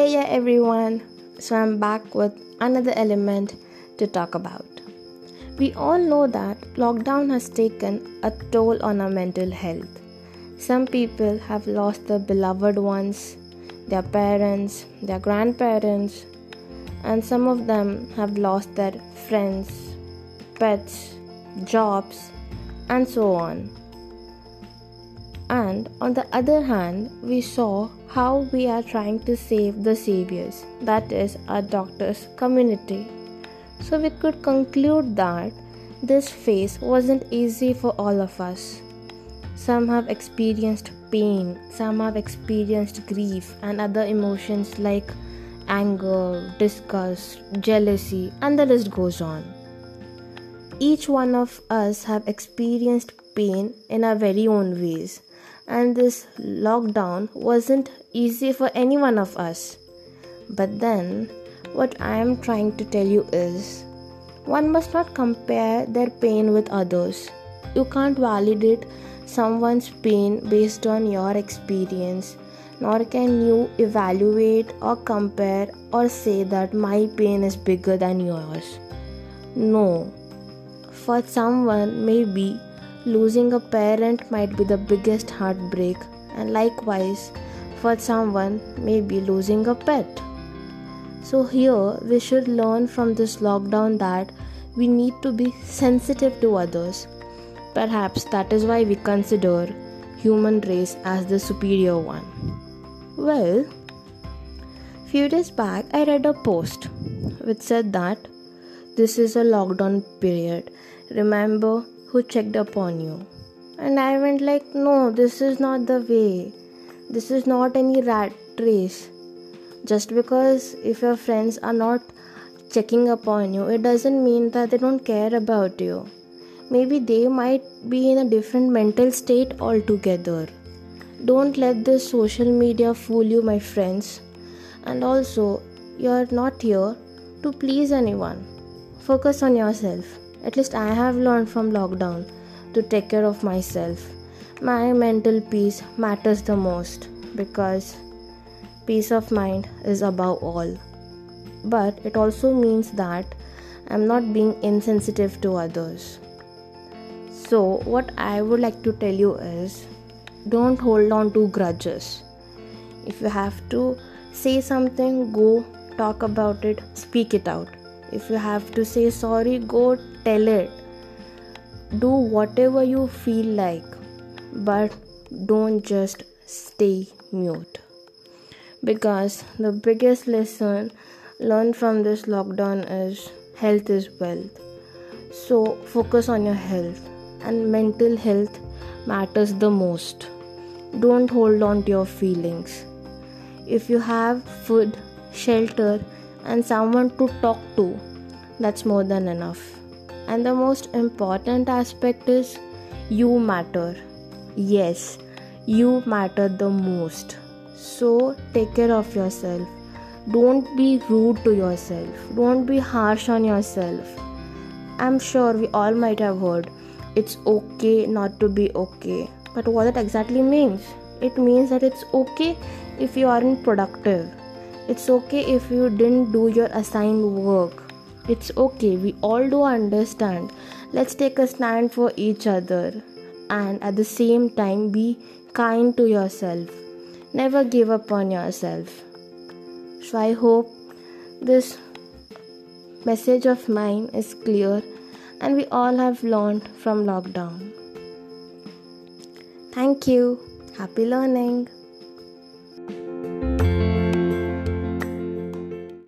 Hey, everyone. So, I'm back with another element to talk about. We all know that lockdown has taken a toll on our mental health. Some people have lost their beloved ones, their parents, their grandparents, and some of them have lost their friends, pets, jobs, and so on. And on the other hand, we saw how we are trying to save the saviors, that is, our doctors' community. So we could conclude that this phase wasn't easy for all of us. Some have experienced pain, some have experienced grief and other emotions like anger, disgust, jealousy, and the list goes on. Each one of us have experienced pain in our very own ways and this lockdown wasn't easy for any one of us. But then, what I am trying to tell you is one must not compare their pain with others. You can't validate someone's pain based on your experience, nor can you evaluate or compare or say that my pain is bigger than yours. No. For someone, maybe Losing a parent might be the biggest heartbreak, and likewise, for someone, maybe losing a pet. So, here we should learn from this lockdown that we need to be sensitive to others. Perhaps that is why we consider human race as the superior one. Well, few days back I read a post which said that this is a lockdown period. Remember who checked upon you. And I went like, no, this is not the way. This is not any rat race. Just because if your friends are not checking upon you, it doesn't mean that they don't care about you. Maybe they might be in a different mental state altogether. Don't let this social media fool you, my friends. And also, you're not here to please anyone. Focus on yourself. At least I have learned from lockdown to take care of myself. My mental peace matters the most because peace of mind is above all. But it also means that I'm not being insensitive to others. So, what I would like to tell you is don't hold on to grudges. If you have to say something, go talk about it, speak it out. If you have to say sorry, go tell it. Do whatever you feel like, but don't just stay mute. Because the biggest lesson learned from this lockdown is health is wealth. So focus on your health, and mental health matters the most. Don't hold on to your feelings. If you have food, shelter, and someone to talk to, that's more than enough. And the most important aspect is you matter. Yes, you matter the most. So take care of yourself. Don't be rude to yourself. Don't be harsh on yourself. I'm sure we all might have heard it's okay not to be okay. But what that exactly means? It means that it's okay if you aren't productive it's okay if you didn't do your assigned work. It's okay, we all do understand. Let's take a stand for each other and at the same time be kind to yourself. Never give up on yourself. So I hope this message of mine is clear and we all have learned from lockdown. Thank you. Happy learning.